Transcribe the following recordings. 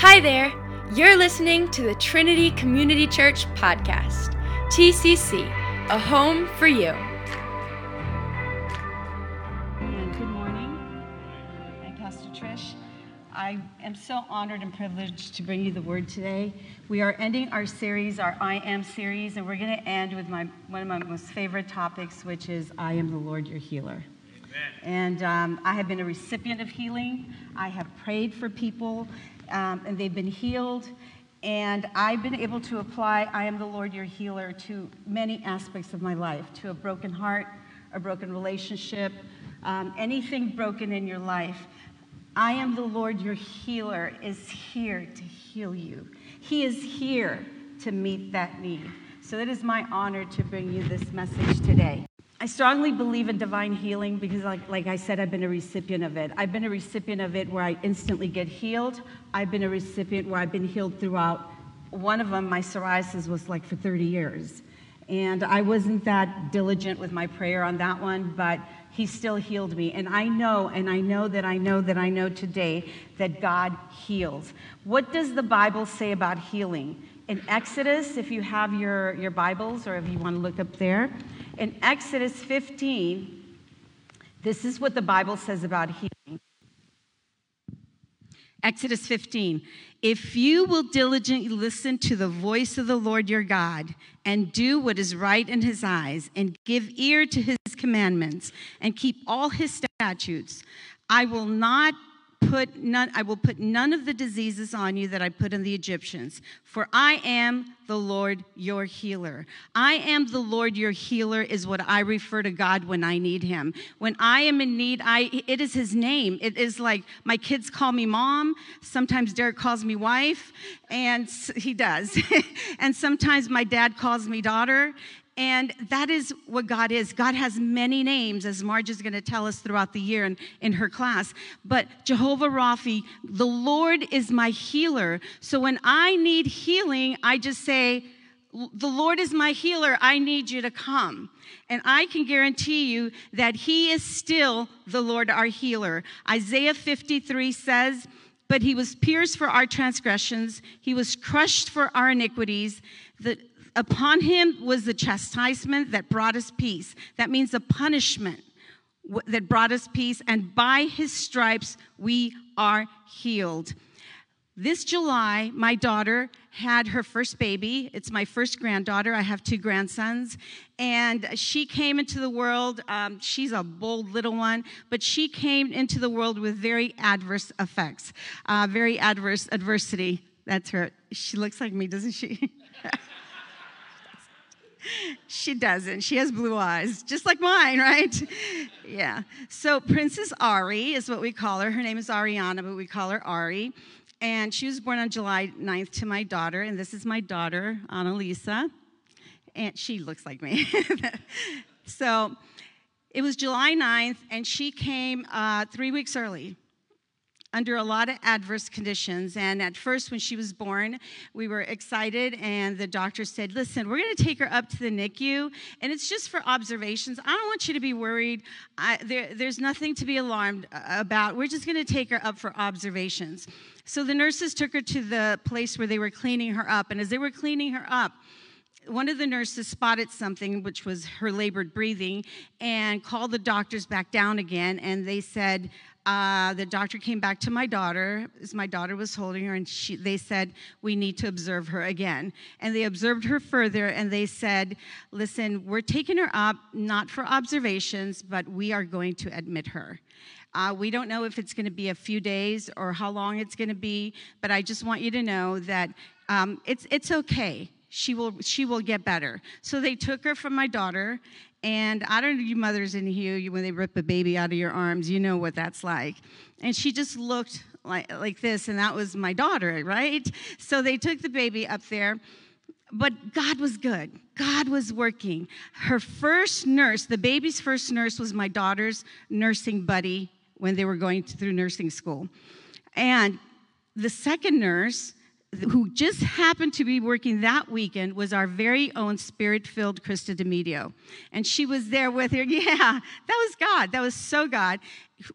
Hi there. You're listening to the Trinity Community Church podcast, TCC, a home for you. Good morning. I'm Pastor Trish. I am so honored and privileged to bring you the word today. We are ending our series, our I Am series, and we're going to end with my, one of my most favorite topics, which is I am the Lord your healer. And um, I have been a recipient of healing. I have prayed for people, um, and they've been healed. And I've been able to apply I am the Lord your healer to many aspects of my life to a broken heart, a broken relationship, um, anything broken in your life. I am the Lord your healer is here to heal you. He is here to meet that need. So it is my honor to bring you this message today. I strongly believe in divine healing because, like, like I said, I've been a recipient of it. I've been a recipient of it where I instantly get healed. I've been a recipient where I've been healed throughout. One of them, my psoriasis, was like for 30 years. And I wasn't that diligent with my prayer on that one, but he still healed me. And I know, and I know that I know that I know today that God heals. What does the Bible say about healing? In Exodus, if you have your, your Bibles or if you want to look up there, in Exodus 15, this is what the Bible says about healing. Exodus 15. If you will diligently listen to the voice of the Lord your God and do what is right in his eyes and give ear to his commandments and keep all his statutes, I will not put none I will put none of the diseases on you that I put on the Egyptians for I am the Lord your healer. I am the Lord your healer is what I refer to God when I need him. When I am in need, I it is his name. It is like my kids call me mom, sometimes Derek calls me wife, and he does. and sometimes my dad calls me daughter, and that is what God is. God has many names, as Marge is going to tell us throughout the year in, in her class. But Jehovah Rapha, the Lord is my healer. So when I need healing, I just say, the Lord is my healer. I need you to come. And I can guarantee you that He is still the Lord our healer. Isaiah 53 says, But He was pierced for our transgressions, He was crushed for our iniquities. The, upon him was the chastisement that brought us peace. That means the punishment that brought us peace, and by his stripes we are healed. This July, my daughter had her first baby. It's my first granddaughter. I have two grandsons. And she came into the world. Um, she's a bold little one, but she came into the world with very adverse effects, uh, very adverse adversity. That's her. She looks like me, doesn't she? she doesn't. She has blue eyes, just like mine, right? yeah. So Princess Ari is what we call her. Her name is Ariana, but we call her Ari. And she was born on July 9th to my daughter, and this is my daughter, Annalisa. And she looks like me. so it was July 9th, and she came uh, three weeks early under a lot of adverse conditions. And at first, when she was born, we were excited, and the doctor said, Listen, we're going to take her up to the NICU, and it's just for observations. I don't want you to be worried. I, there, there's nothing to be alarmed uh, about. We're just going to take her up for observations. So the nurses took her to the place where they were cleaning her up, and as they were cleaning her up, one of the nurses spotted something, which was her labored breathing, and called the doctors back down again. And they said, uh, the doctor came back to my daughter my daughter was holding her and she, they said we need to observe her again. And they observed her further and they said listen we're taking her up not for observations but we are going to admit her. Uh, we don't know if it's going to be a few days or how long it's going to be but i just want you to know that um, it's, it's okay. She will she will get better. So they took her from my daughter and I don't know you mothers in here, when they rip a baby out of your arms, you know what that's like. And she just looked like, like this, and that was my daughter, right? So they took the baby up there. But God was good. God was working. Her first nurse, the baby's first nurse, was my daughter's nursing buddy when they were going through nursing school. And the second nurse who just happened to be working that weekend was our very own spirit filled Krista DeMedio. And she was there with her. Yeah, that was God. That was so God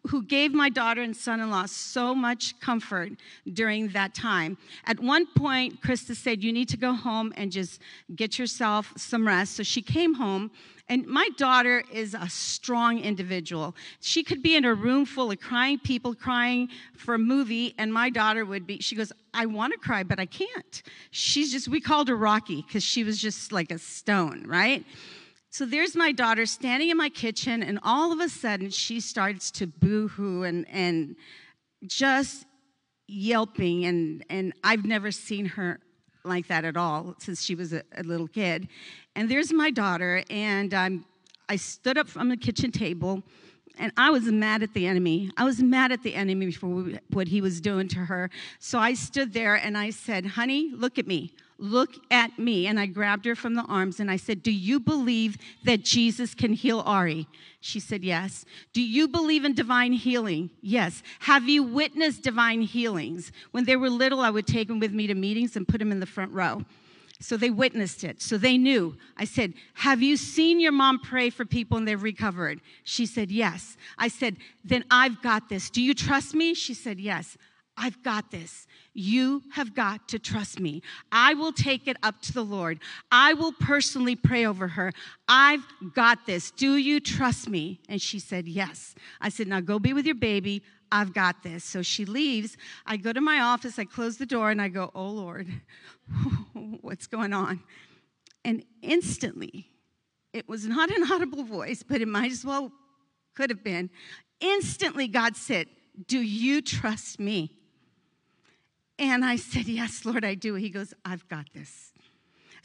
who gave my daughter and son in law so much comfort during that time. At one point, Krista said, You need to go home and just get yourself some rest. So she came home. And my daughter is a strong individual. She could be in a room full of crying people crying for a movie, and my daughter would be, she goes, I want to cry, but I can't. She's just, we called her Rocky because she was just like a stone, right? So there's my daughter standing in my kitchen, and all of a sudden she starts to boo hoo and, and just yelping. And, and I've never seen her like that at all since she was a, a little kid. And there's my daughter, and um, I stood up from the kitchen table and I was mad at the enemy. I was mad at the enemy for what he was doing to her. So I stood there and I said, Honey, look at me. Look at me. And I grabbed her from the arms and I said, Do you believe that Jesus can heal Ari? She said, Yes. Do you believe in divine healing? Yes. Have you witnessed divine healings? When they were little, I would take them with me to meetings and put them in the front row. So they witnessed it. So they knew. I said, Have you seen your mom pray for people and they've recovered? She said, Yes. I said, Then I've got this. Do you trust me? She said, Yes. I've got this. You have got to trust me. I will take it up to the Lord. I will personally pray over her. I've got this. Do you trust me? And she said, Yes. I said, Now go be with your baby. I've got this. So she leaves. I go to my office, I close the door, and I go, Oh Lord, what's going on? And instantly, it was not an audible voice, but it might as well could have been. Instantly, God said, Do you trust me? And I said, Yes, Lord, I do. He goes, I've got this.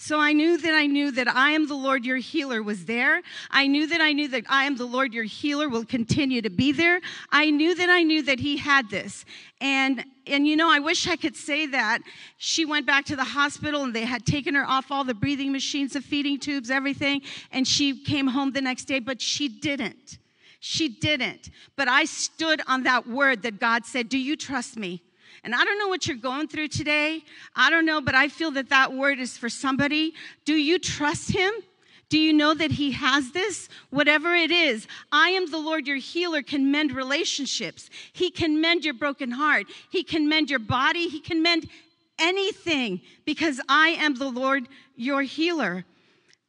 So I knew that I knew that I am the Lord your healer was there. I knew that I knew that I am the Lord your healer will continue to be there. I knew that I knew that he had this. And and you know, I wish I could say that. She went back to the hospital and they had taken her off all the breathing machines, the feeding tubes, everything, and she came home the next day, but she didn't. She didn't. But I stood on that word that God said, "Do you trust me?" And I don't know what you're going through today. I don't know, but I feel that that word is for somebody. Do you trust him? Do you know that He has this? Whatever it is, I am the Lord your healer, can mend relationships. He can mend your broken heart. He can mend your body. He can mend anything because I am the Lord your healer.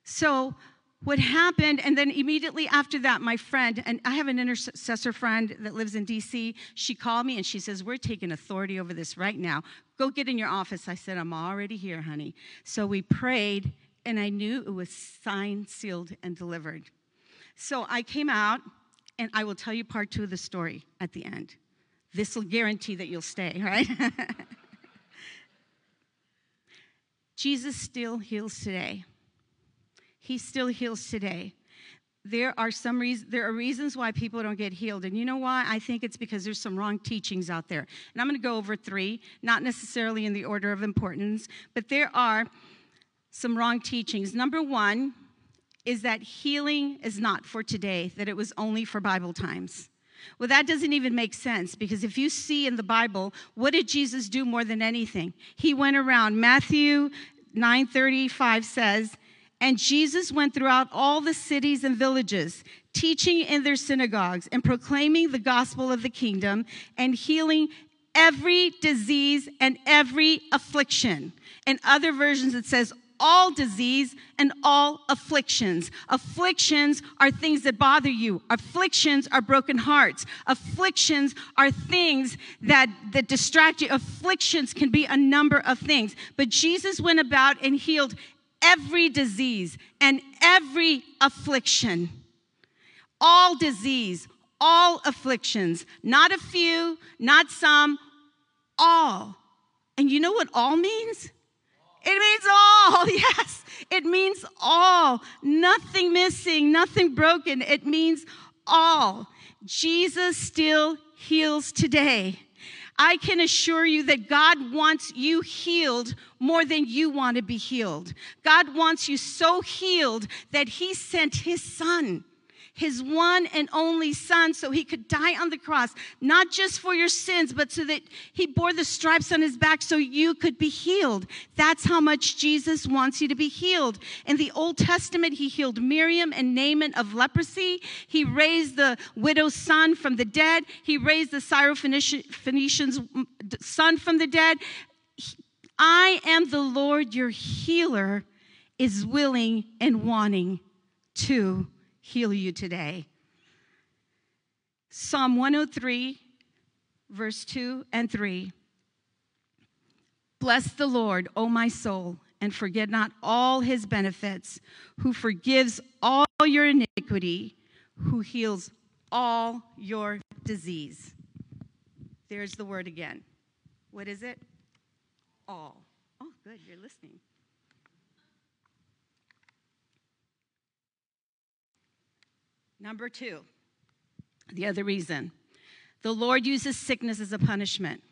So what happened, and then immediately after that, my friend, and I have an intercessor friend that lives in DC, she called me and she says, We're taking authority over this right now. Go get in your office. I said, I'm already here, honey. So we prayed, and I knew it was signed, sealed, and delivered. So I came out, and I will tell you part two of the story at the end. This will guarantee that you'll stay, right? Jesus still heals today. He still heals today. There are some reasons, there are reasons why people don't get healed. And you know why? I think it's because there's some wrong teachings out there. And I'm going to go over three, not necessarily in the order of importance, but there are some wrong teachings. Number one is that healing is not for today, that it was only for Bible times. Well, that doesn't even make sense because if you see in the Bible, what did Jesus do more than anything? He went around. Matthew 9:35 says, and Jesus went throughout all the cities and villages, teaching in their synagogues and proclaiming the gospel of the kingdom and healing every disease and every affliction. In other versions, it says all disease and all afflictions. Afflictions are things that bother you. Afflictions are broken hearts. Afflictions are things that, that distract you. Afflictions can be a number of things. But Jesus went about and healed every disease and every affliction. All disease, all afflictions, not a few, not some, all. And you know what all means? It means all, yes. It means all. Nothing missing, nothing broken. It means all. Jesus still heals today. I can assure you that God wants you healed more than you want to be healed. God wants you so healed that He sent His Son. His one and only son so he could die on the cross, not just for your sins, but so that he bore the stripes on his back so you could be healed. That's how much Jesus wants you to be healed. In the Old Testament, he healed Miriam and Naaman of leprosy. He raised the widow's son from the dead. He raised the Syrophoenician's son from the dead. I am the Lord your healer is willing and wanting to heal you today. Psalm 103, verse 2 and 3. Bless the Lord, O my soul, and forget not all his benefits, who forgives all your iniquity, who heals all your disease. There's the word again. What is it? All. Oh, good, you're listening. Number two, the other reason the Lord uses sickness as a punishment.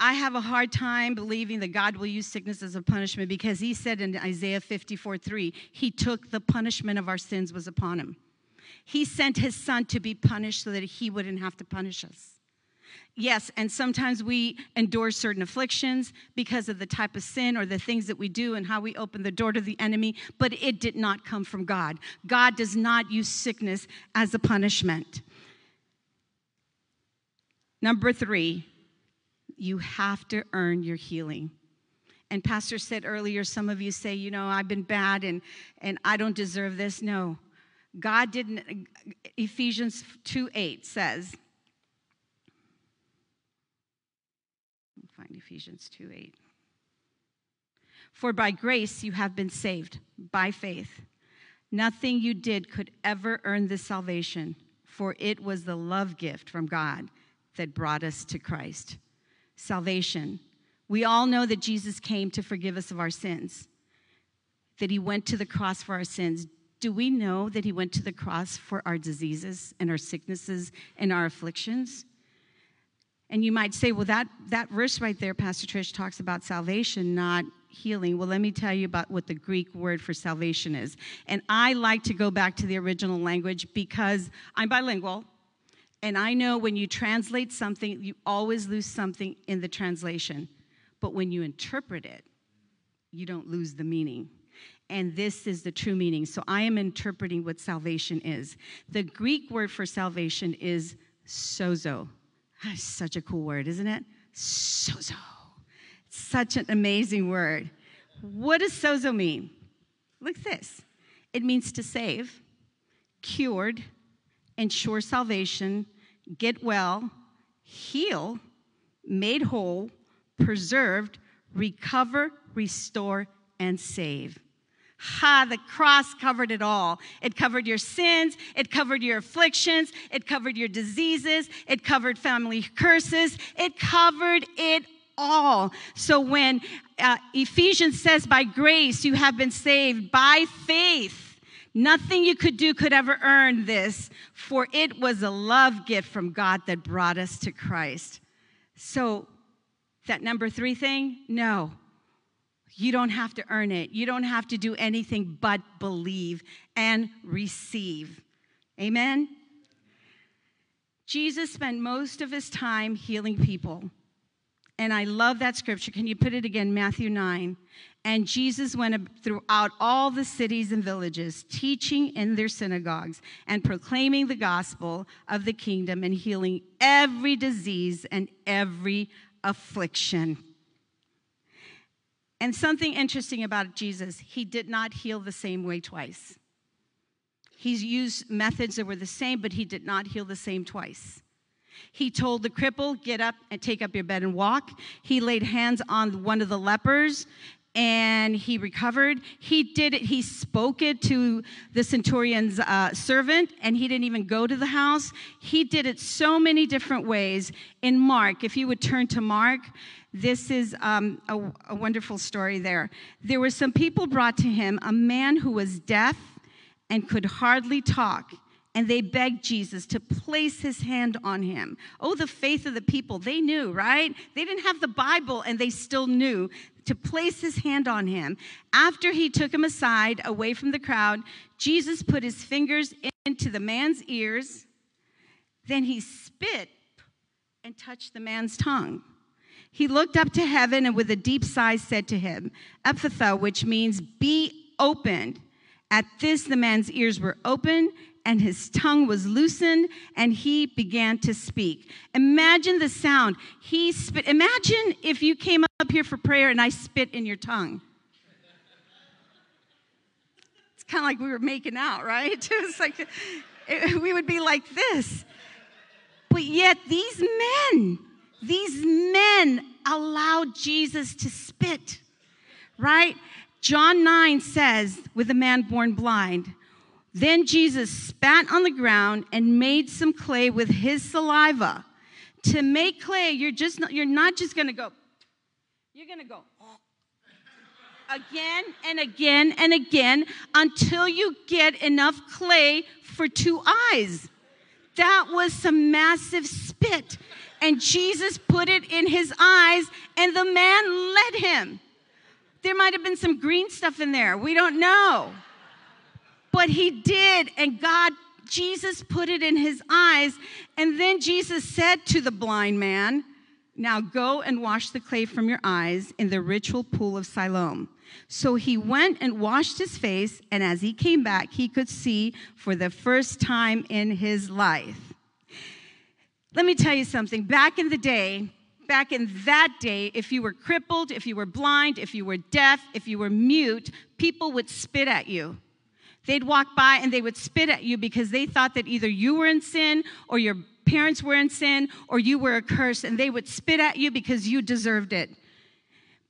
I have a hard time believing that God will use sickness as a punishment because he said in Isaiah 54 3, he took the punishment of our sins was upon him. He sent his son to be punished so that he wouldn't have to punish us. Yes, and sometimes we endure certain afflictions because of the type of sin or the things that we do and how we open the door to the enemy, but it did not come from God. God does not use sickness as a punishment. Number three, you have to earn your healing. And Pastor said earlier, some of you say, you know, I've been bad and, and I don't deserve this. No, God didn't. Ephesians 2 8 says, Ephesians 2 8. For by grace you have been saved, by faith. Nothing you did could ever earn this salvation, for it was the love gift from God that brought us to Christ. Salvation. We all know that Jesus came to forgive us of our sins, that he went to the cross for our sins. Do we know that he went to the cross for our diseases and our sicknesses and our afflictions? And you might say, well, that, that verse right there, Pastor Trish, talks about salvation, not healing. Well, let me tell you about what the Greek word for salvation is. And I like to go back to the original language because I'm bilingual. And I know when you translate something, you always lose something in the translation. But when you interpret it, you don't lose the meaning. And this is the true meaning. So I am interpreting what salvation is. The Greek word for salvation is sozo. That's such a cool word, isn't it? Sozo. Such an amazing word. What does sozo mean? Look at this. It means to save, cured, ensure salvation, get well, heal, made whole, preserved, recover, restore, and save. Ha, the cross covered it all. It covered your sins, it covered your afflictions, it covered your diseases, it covered family curses, it covered it all. So when uh, Ephesians says, by grace you have been saved by faith, Nothing you could do could ever earn this, for it was a love gift from God that brought us to Christ. So, that number three thing, no, you don't have to earn it. You don't have to do anything but believe and receive. Amen? Jesus spent most of his time healing people. And I love that scripture. Can you put it again? Matthew 9. And Jesus went throughout all the cities and villages, teaching in their synagogues and proclaiming the gospel of the kingdom and healing every disease and every affliction. And something interesting about Jesus, he did not heal the same way twice. He's used methods that were the same, but he did not heal the same twice. He told the cripple, Get up and take up your bed and walk. He laid hands on one of the lepers and he recovered. He did it, he spoke it to the centurion's uh, servant, and he didn't even go to the house. He did it so many different ways. In Mark, if you would turn to Mark, this is um, a, a wonderful story there. There were some people brought to him, a man who was deaf and could hardly talk, and they begged Jesus to place his hand on him. Oh, the faith of the people. They knew, right? They didn't have the Bible and they still knew to place his hand on him. After he took him aside, away from the crowd, Jesus put his fingers into the man's ears. Then he spit and touched the man's tongue. He looked up to heaven and with a deep sigh said to him, Ephphatha, which means be opened. At this, the man's ears were open and his tongue was loosened and he began to speak. Imagine the sound. He spit. Imagine if you came up here for prayer and I spit in your tongue. It's kind of like we were making out, right? It's like it, we would be like this. But yet, these men, these men allowed Jesus to spit, right? John 9 says, with a man born blind, then Jesus spat on the ground and made some clay with his saliva. To make clay, you're just not, you're not just gonna go, you're gonna go again and again and again until you get enough clay for two eyes. That was some massive spit. And Jesus put it in his eyes, and the man led him. There might have been some green stuff in there. We don't know. But he did, and God, Jesus put it in his eyes. And then Jesus said to the blind man, Now go and wash the clay from your eyes in the ritual pool of Siloam. So he went and washed his face, and as he came back, he could see for the first time in his life. Let me tell you something. Back in the day, back in that day, if you were crippled, if you were blind, if you were deaf, if you were mute, people would spit at you. They'd walk by and they would spit at you because they thought that either you were in sin or your parents were in sin or you were a curse, and they would spit at you because you deserved it.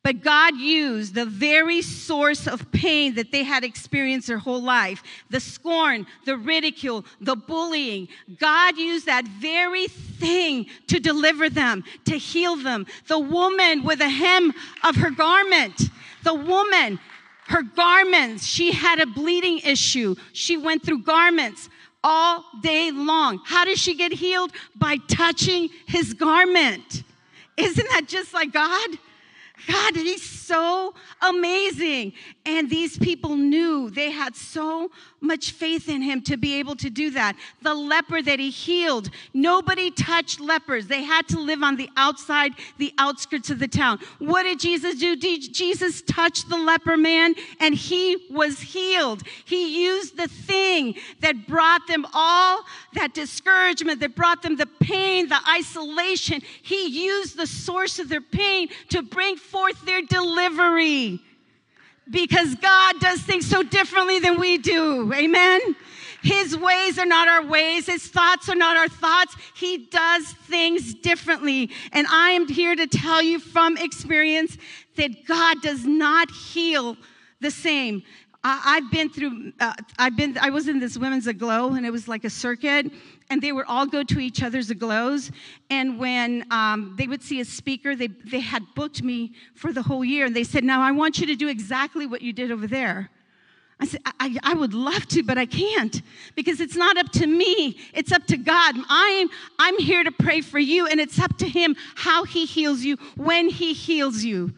But God used the very source of pain that they had experienced their whole life the scorn, the ridicule, the bullying. God used that very thing to deliver them, to heal them. The woman with the hem of her garment, the woman, her garments, she had a bleeding issue. She went through garments all day long. How did she get healed? By touching his garment. Isn't that just like God? God, he's so amazing. And these people knew they had so much faith in him to be able to do that. The leper that he healed, nobody touched lepers. They had to live on the outside, the outskirts of the town. What did Jesus do? Did Jesus touched the leper man and he was healed. He used the thing that brought them all that discouragement, that brought them the pain, the isolation. He used the source of their pain to bring forth their delivery because God does things so differently than we do. Amen. His ways are not our ways. His thoughts are not our thoughts. He does things differently. And I am here to tell you from experience that God does not heal the same. I, have been through, uh, I've been, I was in this women's aglow and it was like a circuit and they would all go to each other's aglows. And when um, they would see a speaker, they, they had booked me for the whole year and they said, now I want you to do exactly what you did over there. I said, I, I, would love to, but I can't because it's not up to me. It's up to God. I'm, I'm here to pray for you, and it's up to Him how He heals you, when He heals you.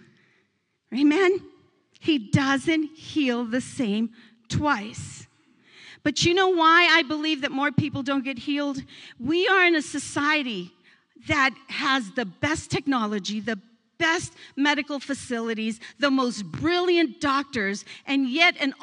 Amen? He doesn't heal the same twice. But you know why I believe that more people don't get healed? We are in a society that has the best technology, the best medical facilities, the most brilliant doctors, and yet an